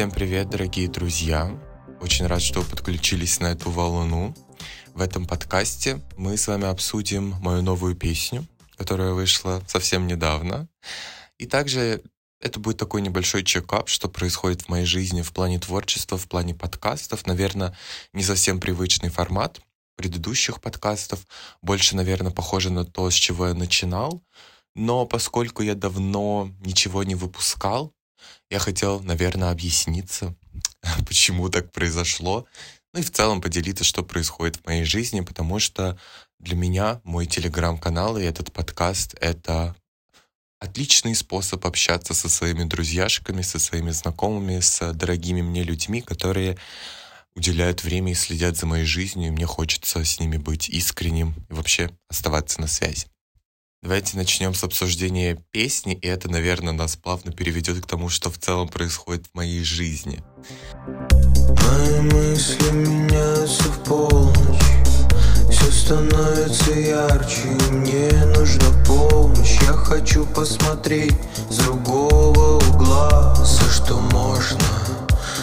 Всем привет, дорогие друзья! Очень рад, что вы подключились на эту волну. В этом подкасте мы с вами обсудим мою новую песню, которая вышла совсем недавно. И также это будет такой небольшой чекап, что происходит в моей жизни в плане творчества, в плане подкастов. Наверное, не совсем привычный формат предыдущих подкастов. Больше, наверное, похоже на то, с чего я начинал. Но поскольку я давно ничего не выпускал, я хотел, наверное, объясниться, почему так произошло, ну и в целом поделиться, что происходит в моей жизни, потому что для меня мой телеграм-канал и этот подкаст — это отличный способ общаться со своими друзьяшками, со своими знакомыми, с дорогими мне людьми, которые уделяют время и следят за моей жизнью, и мне хочется с ними быть искренним и вообще оставаться на связи. Давайте начнем с обсуждения песни, и это, наверное, нас плавно переведет к тому, что в целом происходит в моей жизни. Мои мысли меняются в полночь. Все становится ярче, мне нужна помощь. Я хочу посмотреть с другого угла За что можно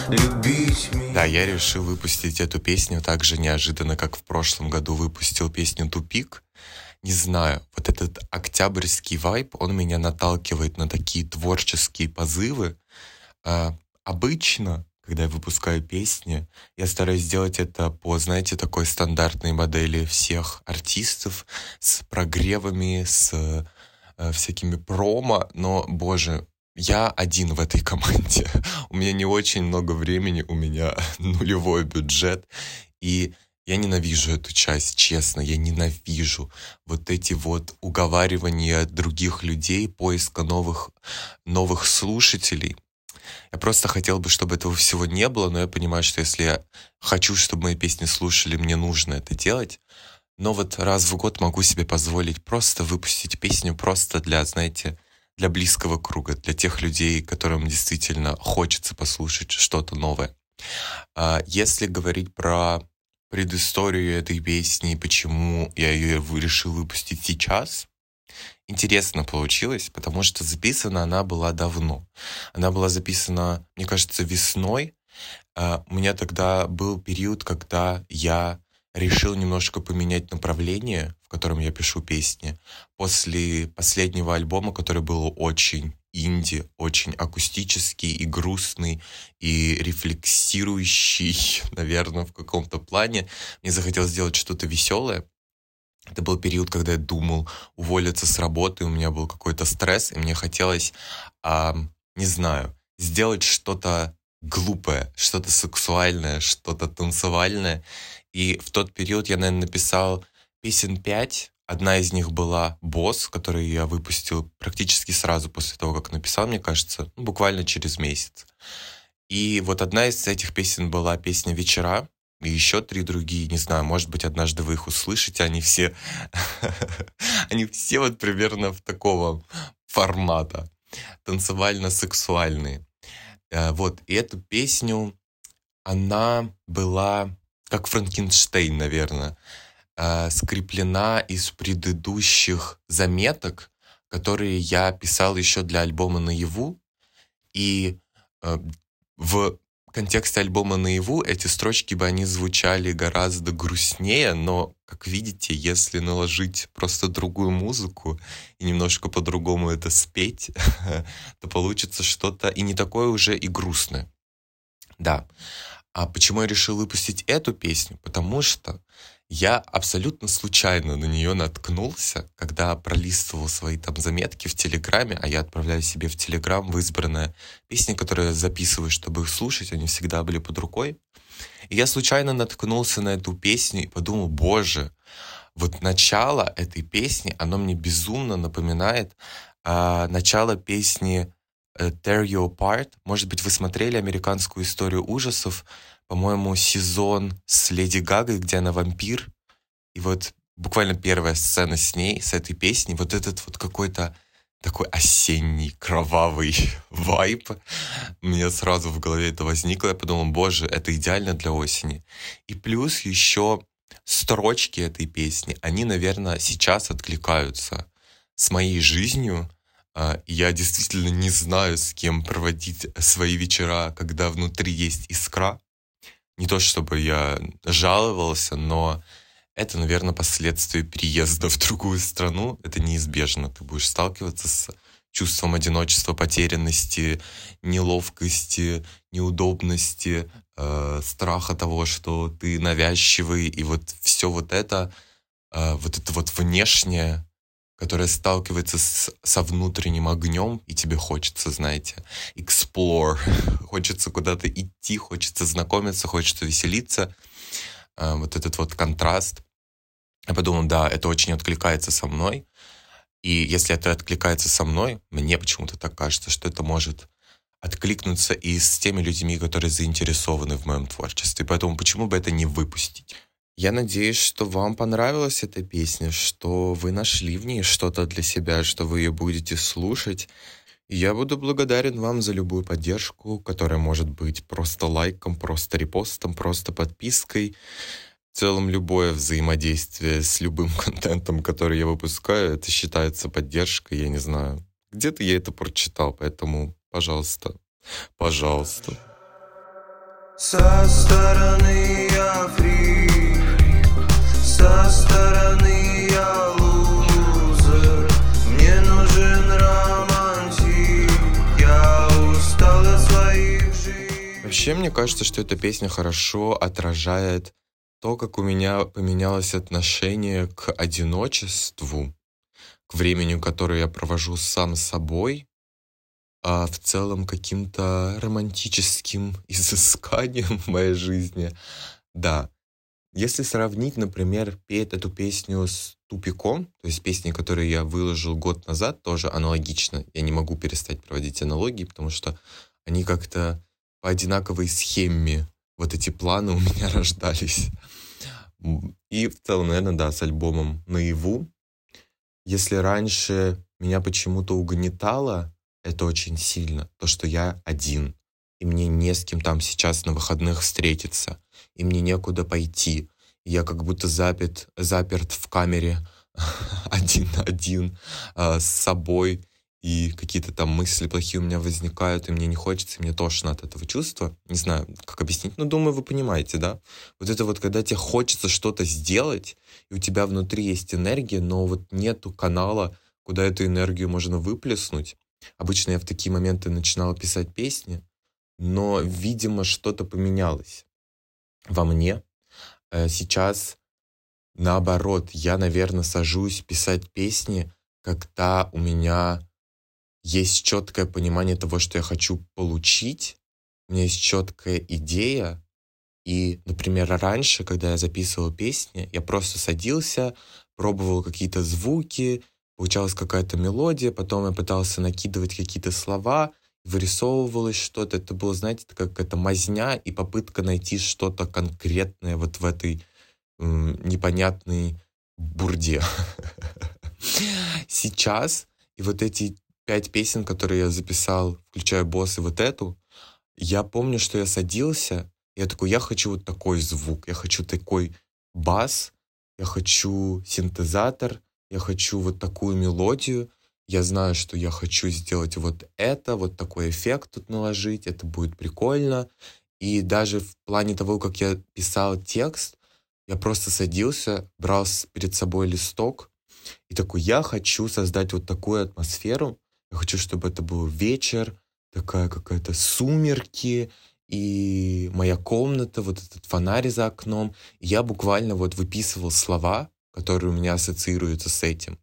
любить меня Да, я решил выпустить эту песню так же неожиданно, как в прошлом году выпустил песню «Тупик», не знаю, вот этот октябрьский вайб, он меня наталкивает на такие творческие позывы. А, обычно, когда я выпускаю песни, я стараюсь сделать это по, знаете, такой стандартной модели всех артистов с прогревами, с э, всякими промо, но, боже, я один в этой команде. у меня не очень много времени, у меня нулевой бюджет. И я ненавижу эту часть, честно, я ненавижу вот эти вот уговаривания других людей, поиска новых, новых слушателей. Я просто хотел бы, чтобы этого всего не было, но я понимаю, что если я хочу, чтобы мои песни слушали, мне нужно это делать. Но вот раз в год могу себе позволить просто выпустить песню просто для, знаете, для близкого круга, для тех людей, которым действительно хочется послушать что-то новое. А если говорить про предысторию этой песни, почему я ее решил выпустить сейчас. Интересно получилось, потому что записана она была давно. Она была записана, мне кажется, весной. А, у меня тогда был период, когда я решил немножко поменять направление, в котором я пишу песни. После последнего альбома, который был очень инди, очень акустический и грустный, и рефлексирующий, наверное, в каком-то плане. Мне захотелось сделать что-то веселое. Это был период, когда я думал уволиться с работы, у меня был какой-то стресс, и мне хотелось, а, не знаю, сделать что-то глупое, что-то сексуальное, что-то танцевальное. И в тот период я, наверное, написал песен пять, Одна из них была «Босс», который я выпустил практически сразу после того, как написал, мне кажется, ну, буквально через месяц. И вот одна из этих песен была песня «Вечера», и еще три другие, не знаю, может быть, однажды вы их услышите, они все, они все вот примерно в такого формата, танцевально-сексуальные. Э, вот, и эту песню, она была как Франкенштейн, наверное э, скреплена из предыдущих заметок, которые я писал еще для альбома «Наяву». И э, в контексте альбома «Наяву» эти строчки бы они звучали гораздо грустнее, но, как видите, если наложить просто другую музыку и немножко по-другому это спеть, то получится что-то и не такое уже и грустное. Да. А почему я решил выпустить эту песню? Потому что я абсолютно случайно на нее наткнулся, когда пролистывал свои там заметки в Телеграме, а я отправляю себе в Телеграм в избранное песни, которые записываю, чтобы их слушать, они всегда были под рукой. И я случайно наткнулся на эту песню и подумал, боже, вот начало этой песни, оно мне безумно напоминает а, начало песни э, Tear You Apart. Может быть, вы смотрели американскую историю ужасов, по-моему, сезон с Леди Гагой, где она вампир. И вот буквально первая сцена с ней, с этой песней, вот этот вот какой-то такой осенний, кровавый вайп. Мне сразу в голове это возникло. Я подумал, боже, это идеально для осени. И плюс еще строчки этой песни, они, наверное, сейчас откликаются с моей жизнью, А, я действительно не знаю, с кем проводить свои вечера, когда внутри есть искра. Не то чтобы я жаловался, но это, наверное, последствия переезда в другую страну. Это неизбежно. Ты будешь сталкиваться с чувством одиночества, потерянности, неловкости, неудобности, э, страха того, что ты навязчивый, и вот все вот это, э, вот это вот внешнее, которое сталкивается с, со внутренним огнем, и тебе хочется, знаете, explore, хочется куда-то идти, хочется знакомиться, хочется веселиться. Э, вот этот вот контраст. Я подумал, да, это очень откликается со мной. И если это откликается со мной, мне почему-то так кажется, что это может откликнуться и с теми людьми, которые заинтересованы в моем творчестве. Поэтому почему бы это не выпустить? Я надеюсь, что вам понравилась эта песня, что вы нашли в ней что-то для себя, что вы ее будете слушать. И я буду благодарен вам за любую поддержку, которая может быть просто лайком, просто репостом, просто подпиской. В целом любое взаимодействие с любым контентом, который я выпускаю, это считается поддержкой, я не знаю. Где-то я это прочитал, поэтому, пожалуйста, пожалуйста. Со стороны я фри, Вообще, мне кажется, что эта песня хорошо отражает то, как у меня поменялось отношение к одиночеству, к времени, которое я провожу сам с собой, а в целом каким-то романтическим изысканием в моей жизни. Да, если сравнить, например, петь эту песню с «Тупиком», то есть песни, которые я выложил год назад, тоже аналогично. Я не могу перестать проводить аналогии, потому что они как-то по одинаковой схеме, вот эти планы у меня рождались. И в целом, наверное, да, с альбомом «Наяву». Если раньше меня почему-то угнетало это очень сильно, то, что я один, и мне не с кем там сейчас на выходных встретиться, и мне некуда пойти. Я как будто запят, заперт в камере один на один а, с собой, и какие-то там мысли плохие у меня возникают, и мне не хочется, и мне тошно от этого чувства. Не знаю, как объяснить, но думаю, вы понимаете, да? Вот это вот, когда тебе хочется что-то сделать, и у тебя внутри есть энергия, но вот нету канала, куда эту энергию можно выплеснуть. Обычно я в такие моменты начинала писать песни, но, видимо, что-то поменялось во мне. Э, сейчас, наоборот, я, наверное, сажусь писать песни, когда у меня есть четкое понимание того, что я хочу получить, у меня есть четкая идея, и, например, раньше, когда я записывал песни, я просто садился, пробовал какие-то звуки, получалась какая-то мелодия, потом я пытался накидывать какие-то слова, вырисовывалось что-то. Это было, знаете, как какая-то мазня и попытка найти что-то конкретное вот в этой м, непонятной бурде. Сейчас и вот эти пять песен, которые я записал, включая босс и вот эту, я помню, что я садился, я такой, я хочу вот такой звук, я хочу такой бас, я хочу синтезатор, я хочу вот такую мелодию, я знаю, что я хочу сделать вот это, вот такой эффект тут наложить, это будет прикольно. И даже в плане того, как я писал текст, я просто садился, брал перед собой листок и такой, я хочу создать вот такую атмосферу, я хочу, чтобы это был вечер, такая какая-то сумерки, и моя комната, вот этот фонарь за окном. И я буквально вот выписывал слова, которые у меня ассоциируются с этим.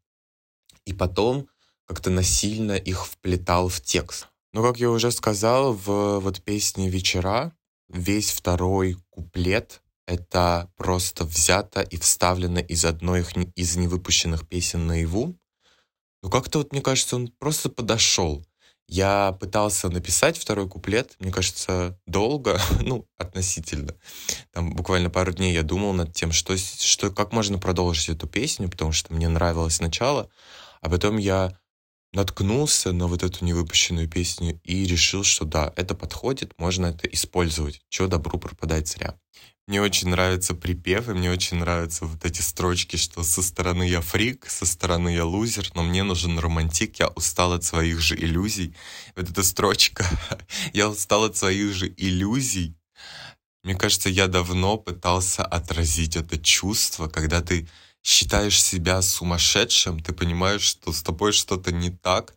И потом как-то насильно их вплетал в текст. Но, как я уже сказал, в вот песне «Вечера» весь второй куплет — это просто взято и вставлено из одной из невыпущенных песен наяву. Но как-то вот, мне кажется, он просто подошел. Я пытался написать второй куплет, мне кажется, долго, ну, относительно. Там буквально пару дней я думал над тем, что, что, как можно продолжить эту песню, потому что мне нравилось начало, а потом я наткнулся на вот эту невыпущенную песню и решил, что да, это подходит, можно это использовать. Чего добру пропадать зря. Мне очень нравятся припевы, мне очень нравятся вот эти строчки, что со стороны я фрик, со стороны я лузер, но мне нужен романтик, я устал от своих же иллюзий. Вот эта строчка, я устал от своих же иллюзий. Мне кажется, я давно пытался отразить это чувство, когда ты считаешь себя сумасшедшим, ты понимаешь, что с тобой что-то не так,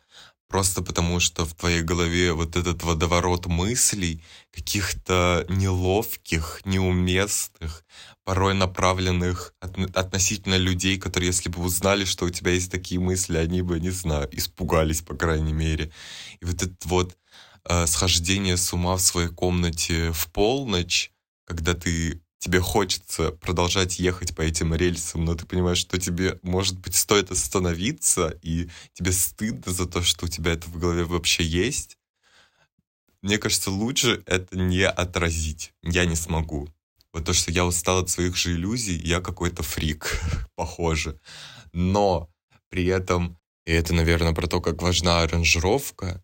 просто потому что в твоей голове вот этот водоворот мыслей, каких-то неловких, неуместных, порой направленных от, относительно людей, которые, если бы узнали, что у тебя есть такие мысли, они бы, не знаю, испугались, по крайней мере. И вот это вот э, схождение с ума в своей комнате в полночь, когда ты тебе хочется продолжать ехать по этим рельсам, но ты понимаешь, что тебе, может быть, стоит остановиться, и тебе стыдно за то, что у тебя это в голове вообще есть. Мне кажется, лучше это не отразить. Я не смогу. Вот то, что я устал от своих же иллюзий, я какой-то фрик, похоже. Но при этом, и это, наверное, про то, как важна аранжировка,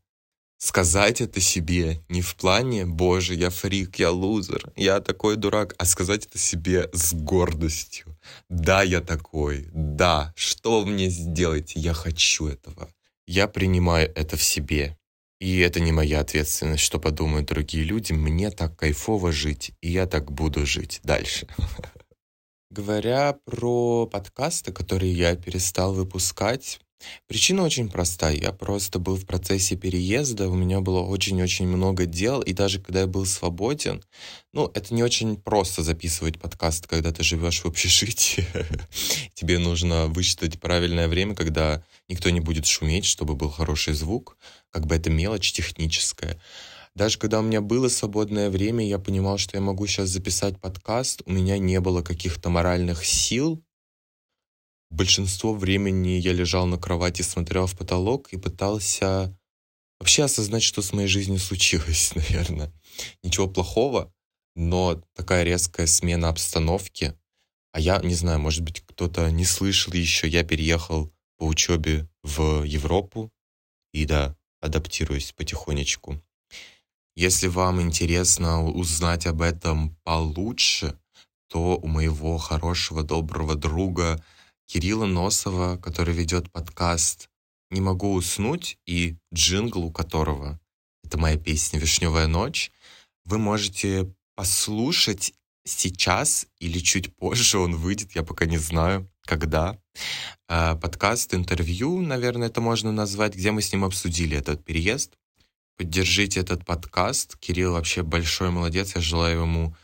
сказать это себе не в плане «Боже, я фрик, я лузер, я такой дурак», а сказать это себе с гордостью. «Да, я такой, да, что мне сделать? Я хочу этого». Я принимаю это в себе. И это не моя ответственность, что подумают другие люди. Мне так кайфово жить, и я так буду жить дальше. Говоря про подкасты, которые я перестал выпускать, Причина очень простая. Я просто был в процессе переезда, у меня было очень-очень много дел, и даже когда я был свободен, ну, это не очень просто записывать подкаст, когда ты живешь в общежитии. Тебе нужно высчитать правильное время, когда никто не будет шуметь, чтобы был хороший звук. Как бы это мелочь техническая. Даже когда у меня было свободное время, я понимал, что я могу сейчас записать подкаст, у меня не было каких-то моральных сил большинство времени я лежал на кровати, смотрел в потолок и пытался вообще осознать, что с моей жизнью случилось, наверное. Ничего плохого, но такая резкая смена обстановки. А я не знаю, может быть, кто-то не слышал еще. Я переехал по учебе в Европу и, да, адаптируюсь потихонечку. Если вам интересно узнать об этом получше, то у моего хорошего, доброго друга Кирилла Носова, который ведет подкаст «Не могу уснуть» и джингл у которого это моя песня «Вишневая ночь», вы можете послушать сейчас или чуть позже он выйдет, я пока не знаю, когда. А, подкаст, интервью, наверное, это можно назвать, где мы с ним обсудили этот переезд. Поддержите этот подкаст. Кирилл вообще большой молодец. Я желаю ему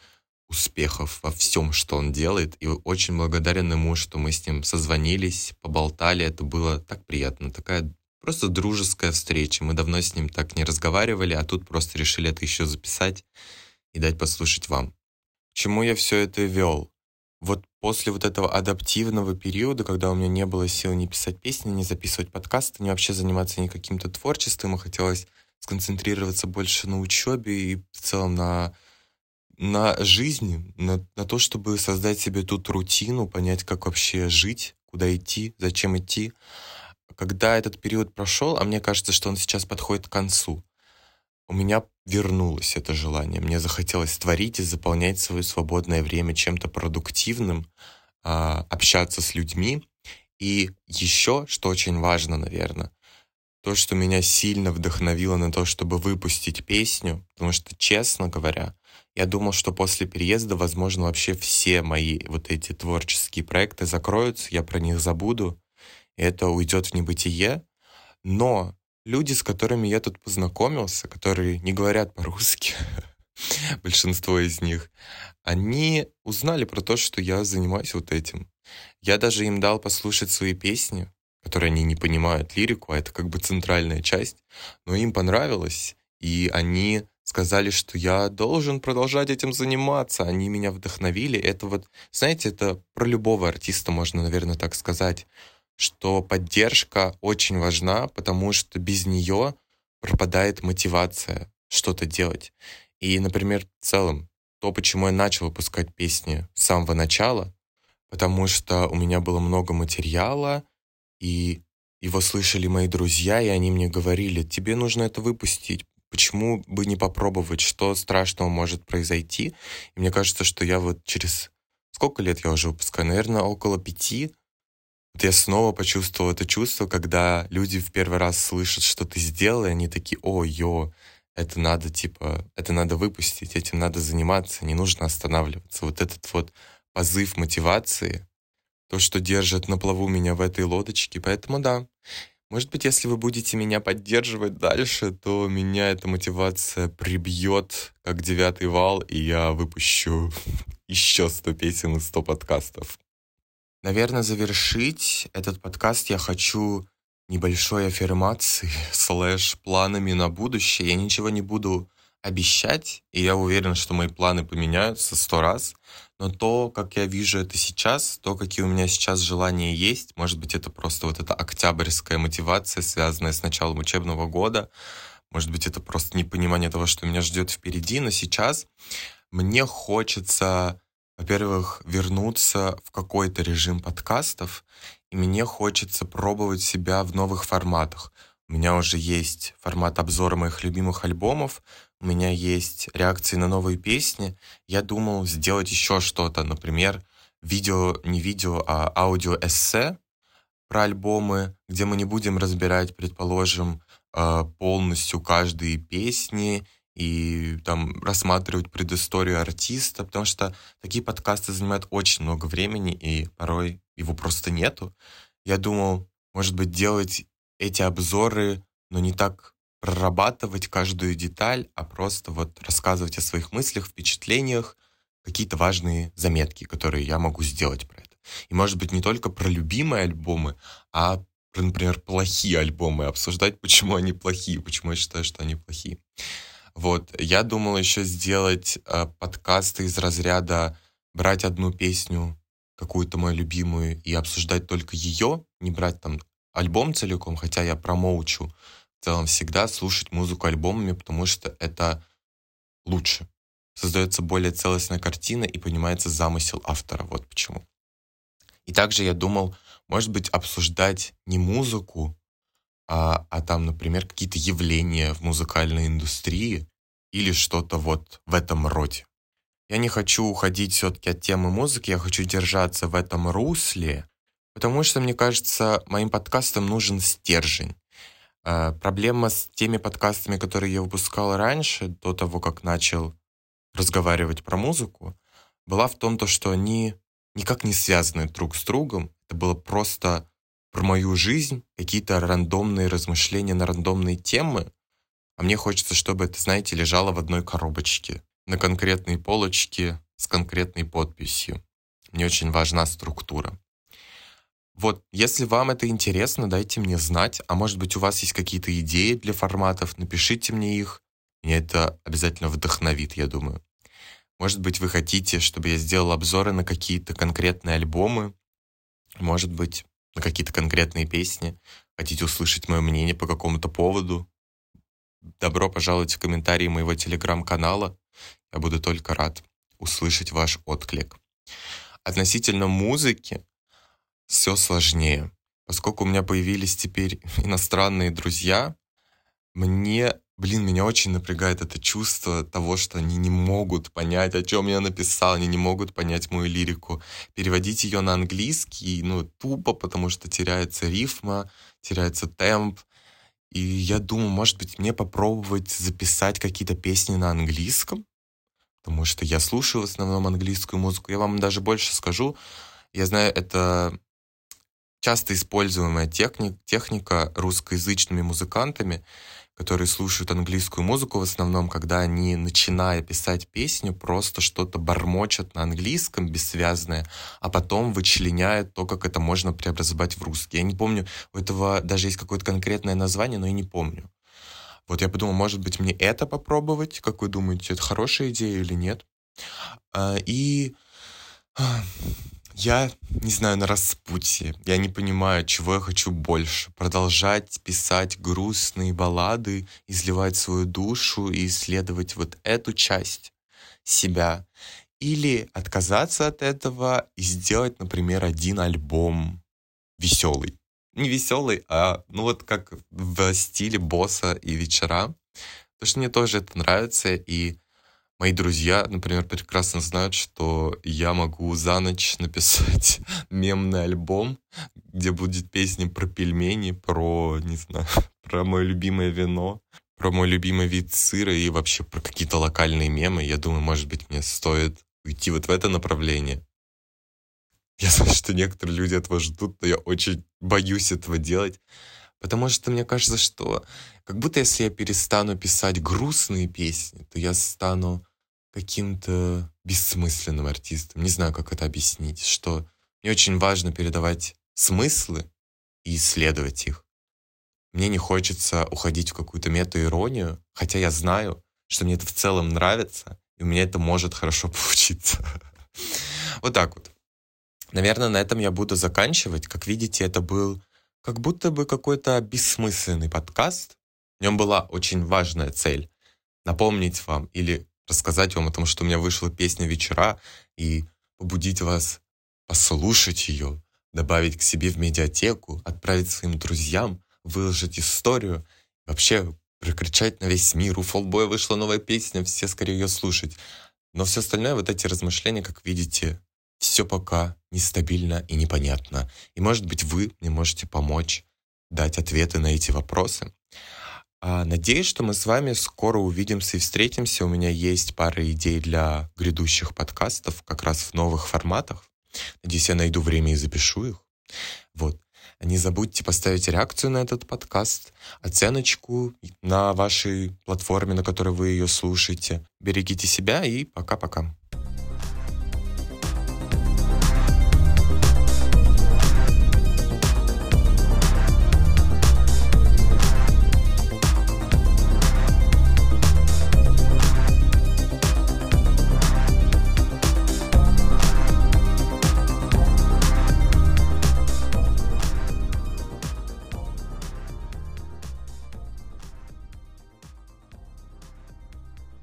успехов во всем, что он делает. И очень благодарен ему, что мы с ним созвонились, поболтали. Это было так приятно. Такая просто дружеская встреча. Мы давно с ним так не разговаривали, а тут просто решили это еще записать и дать послушать вам. К чему я все это вел? Вот после вот этого адаптивного периода, когда у меня не было сил не писать песни, не записывать подкасты, не вообще заниматься никаким-то творчеством, и хотелось сконцентрироваться больше на учебе и в целом на на жизнь, на, на то, чтобы создать себе тут рутину, понять, как вообще жить, куда идти, зачем идти. Когда этот период прошел, а мне кажется, что он сейчас подходит к концу, у меня вернулось это желание. Мне захотелось творить и заполнять свое свободное время чем-то продуктивным, а, общаться с людьми. И еще, что очень важно, наверное, то, что меня сильно вдохновило на то, чтобы выпустить песню, потому что, честно говоря, я думал, что после переезда, возможно, вообще все мои вот эти творческие проекты закроются, я про них забуду, и это уйдет в небытие. Но люди, с которыми я тут познакомился, которые не говорят по-русски, большинство из них, они узнали про то, что я занимаюсь вот этим. Я даже им дал послушать свои песни, которые они не понимают лирику, а это как бы центральная часть, но им понравилось, и они сказали, что я должен продолжать этим заниматься, они меня вдохновили. Это вот, знаете, это про любого артиста можно, наверное, так сказать, что поддержка очень важна, потому что без нее пропадает мотивация что-то делать. И, например, в целом, то, почему я начал выпускать песни с самого начала, потому что у меня было много материала, и его слышали мои друзья, и они мне говорили, тебе нужно это выпустить, почему бы не попробовать, что страшного может произойти. И мне кажется, что я вот через... Сколько лет я уже выпускаю? Наверное, около пяти. Вот я снова почувствовал это чувство, когда люди в первый раз слышат, что ты сделал, и они такие, о, ё, это надо, типа, это надо выпустить, этим надо заниматься, не нужно останавливаться. Вот этот вот позыв мотивации, то, что держит на плаву меня в этой лодочке. Поэтому да, может быть, если вы будете меня поддерживать дальше, то меня эта мотивация прибьет, как девятый вал, и я выпущу еще 100 песен и 100 подкастов. Наверное, завершить этот подкаст я хочу небольшой аффирмацией слэш планами на будущее. Я ничего не буду обещать, и я уверен, что мои планы поменяются сто раз, но то, как я вижу это сейчас, то, какие у меня сейчас желания есть, может быть, это просто вот эта октябрьская мотивация, связанная с началом учебного года, может быть, это просто непонимание того, что меня ждет впереди, но сейчас мне хочется, во-первых, вернуться в какой-то режим подкастов, и мне хочется пробовать себя в новых форматах. У меня уже есть формат обзора моих любимых альбомов, у меня есть реакции на новые песни. Я думал сделать еще что-то, например, видео, не видео, а аудио-эссе про альбомы, где мы не будем разбирать, предположим, э, полностью каждые песни и там рассматривать предысторию артиста, потому что такие подкасты занимают очень много времени, и порой его просто нету. Я думал, может быть, делать эти обзоры, но не так прорабатывать каждую деталь, а просто вот рассказывать о своих мыслях, впечатлениях, какие-то важные заметки, которые я могу сделать про это. И, может быть, не только про любимые альбомы, а про, например, плохие альбомы, обсуждать, почему они плохие, почему я считаю, что они плохие. Вот, я думал еще сделать э, подкасты из разряда брать одну песню, какую-то мою любимую, и обсуждать только ее, не брать там альбом целиком, хотя я промоучу в целом всегда слушать музыку альбомами, потому что это лучше. Создается более целостная картина и понимается замысел автора. Вот почему. И также я думал, может быть, обсуждать не музыку, а, а там, например, какие-то явления в музыкальной индустрии или что-то вот в этом роде. Я не хочу уходить все-таки от темы музыки, я хочу держаться в этом русле, потому что, мне кажется, моим подкастам нужен стержень. А, проблема с теми подкастами, которые я выпускал раньше, до того, как начал разговаривать про музыку, была в том, то, что они никак не связаны друг с другом. Это было просто про мою жизнь, какие-то рандомные размышления на рандомные темы. А мне хочется, чтобы это, знаете, лежало в одной коробочке, на конкретной полочке с конкретной подписью. Мне очень важна структура. Вот, если вам это интересно, дайте мне знать. А может быть, у вас есть какие-то идеи для форматов, напишите мне их. Меня это обязательно вдохновит, я думаю. Может быть, вы хотите, чтобы я сделал обзоры на какие-то конкретные альбомы, может быть, на какие-то конкретные песни. Хотите услышать мое мнение по какому-то поводу? Добро пожаловать в комментарии моего телеграм-канала. Я буду только рад услышать ваш отклик. Относительно музыки, все сложнее. Поскольку у меня появились теперь иностранные друзья, мне, блин, меня очень напрягает это чувство того, что они не могут понять, о чем я написал, они не могут понять мою лирику. Переводить ее на английский, ну, тупо, потому что теряется рифма, теряется темп. И я думаю, может быть, мне попробовать записать какие-то песни на английском, потому что я слушаю в основном английскую музыку. Я вам даже больше скажу, я знаю, это часто используемая техника, техника русскоязычными музыкантами, которые слушают английскую музыку в основном, когда они, начиная писать песню, просто что-то бормочат на английском бессвязное, а потом вычленяют то, как это можно преобразовать в русский. Я не помню, у этого даже есть какое-то конкретное название, но я не помню. Вот я подумал, может быть, мне это попробовать? Как вы думаете, это хорошая идея или нет? А, и я, не знаю, на распутье. Я не понимаю, чего я хочу больше. Продолжать писать грустные баллады, изливать свою душу и исследовать вот эту часть себя. Или отказаться от этого и сделать, например, один альбом веселый. Не веселый, а ну вот как в стиле босса и вечера. Потому что мне тоже это нравится, и мои друзья, например, прекрасно знают, что я могу за ночь написать мемный альбом, где будет песни про пельмени, про, не знаю, про мое любимое вино, про мой любимый вид сыра и вообще про какие-то локальные мемы. Я думаю, может быть, мне стоит уйти вот в это направление. Я знаю, что некоторые люди этого ждут, но я очень боюсь этого делать. Потому что мне кажется, что как будто если я перестану писать грустные песни, то я стану каким-то бессмысленным артистом. Не знаю, как это объяснить. Что мне очень важно передавать смыслы и исследовать их. Мне не хочется уходить в какую-то мета-иронию, хотя я знаю, что мне это в целом нравится, и у меня это может хорошо получиться. Вот так вот. Наверное, на этом я буду заканчивать. Как видите, это был как будто бы какой-то бессмысленный подкаст. В нем была очень важная цель — напомнить вам или рассказать вам о том, что у меня вышла песня «Вечера», и побудить вас послушать ее, добавить к себе в медиатеку, отправить своим друзьям, выложить историю, вообще прокричать на весь мир. У Фолбоя вышла новая песня, все скорее ее слушать. Но все остальное, вот эти размышления, как видите, все пока нестабильно и непонятно. И, может быть, вы мне можете помочь дать ответы на эти вопросы. А, надеюсь, что мы с вами скоро увидимся и встретимся. У меня есть пара идей для грядущих подкастов, как раз в новых форматах. Надеюсь, я найду время и запишу их. Вот. Не забудьте поставить реакцию на этот подкаст, оценочку на вашей платформе, на которой вы ее слушаете. Берегите себя и пока-пока.